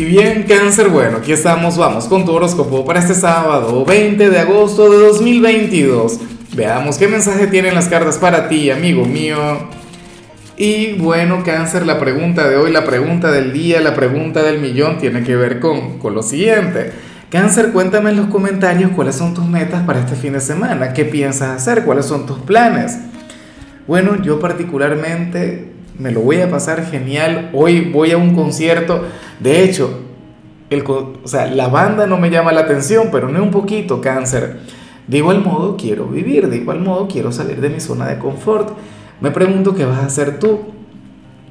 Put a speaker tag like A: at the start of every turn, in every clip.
A: Y bien, cáncer, bueno, aquí estamos, vamos con tu horóscopo para este sábado 20 de agosto de 2022. Veamos qué mensaje tienen las cartas para ti, amigo mío. Y bueno, cáncer, la pregunta de hoy, la pregunta del día, la pregunta del millón tiene que ver con, con lo siguiente. Cáncer, cuéntame en los comentarios cuáles son tus metas para este fin de semana, qué piensas hacer, cuáles son tus planes. Bueno, yo particularmente me lo voy a pasar genial. Hoy voy a un concierto. De hecho, la banda no me llama la atención, pero no un poquito cáncer. De igual modo quiero vivir, de igual modo quiero salir de mi zona de confort. Me pregunto qué vas a hacer tú.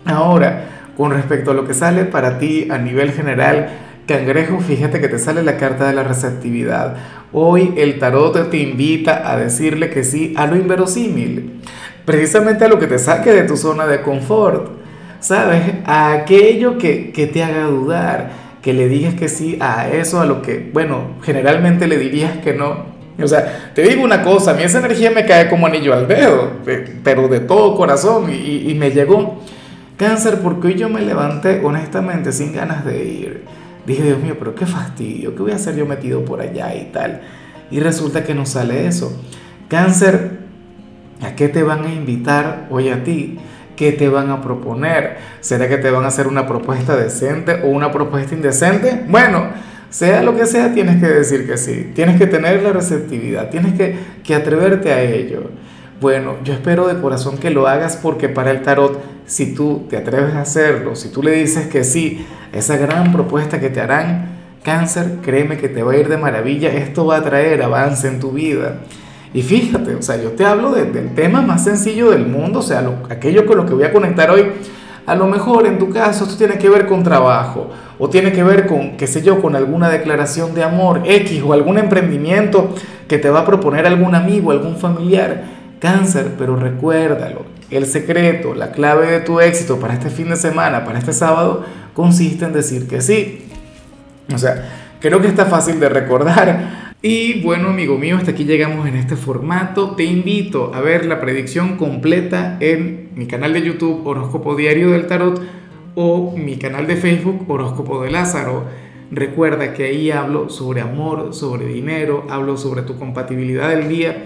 A: Ahora, con respecto a lo que sale para ti a nivel general, cangrejo, fíjate que te sale la carta de la receptividad. Hoy el tarot te invita a decirle que sí a lo inverosímil precisamente a lo que te saque de tu zona de confort, ¿sabes? A aquello que, que te haga dudar, que le digas que sí a eso, a lo que, bueno, generalmente le dirías que no. O sea, te digo una cosa, a mí esa energía me cae como anillo al dedo, pero de todo corazón y, y me llegó. Cáncer, porque hoy yo me levanté honestamente sin ganas de ir. Dije, Dios mío, pero qué fastidio, ¿qué voy a hacer yo metido por allá y tal? Y resulta que no sale eso. Cáncer, ¿A qué te van a invitar hoy a ti? ¿Qué te van a proponer? ¿Será que te van a hacer una propuesta decente o una propuesta indecente? Bueno, sea lo que sea, tienes que decir que sí. Tienes que tener la receptividad, tienes que, que atreverte a ello. Bueno, yo espero de corazón que lo hagas porque para el tarot, si tú te atreves a hacerlo, si tú le dices que sí, esa gran propuesta que te harán, cáncer, créeme que te va a ir de maravilla, esto va a traer avance en tu vida. Y fíjate, o sea, yo te hablo del tema más sencillo del mundo, o sea, aquello con lo que voy a conectar hoy, a lo mejor en tu caso esto tiene que ver con trabajo o tiene que ver con, qué sé yo, con alguna declaración de amor X o algún emprendimiento que te va a proponer algún amigo, algún familiar. Cáncer, pero recuérdalo, el secreto, la clave de tu éxito para este fin de semana, para este sábado, consiste en decir que sí. O sea, creo que está fácil de recordar. Y bueno, amigo mío, hasta aquí llegamos en este formato. Te invito a ver la predicción completa en mi canal de YouTube Horóscopo Diario del Tarot o mi canal de Facebook Horóscopo de Lázaro. Recuerda que ahí hablo sobre amor, sobre dinero, hablo sobre tu compatibilidad del día.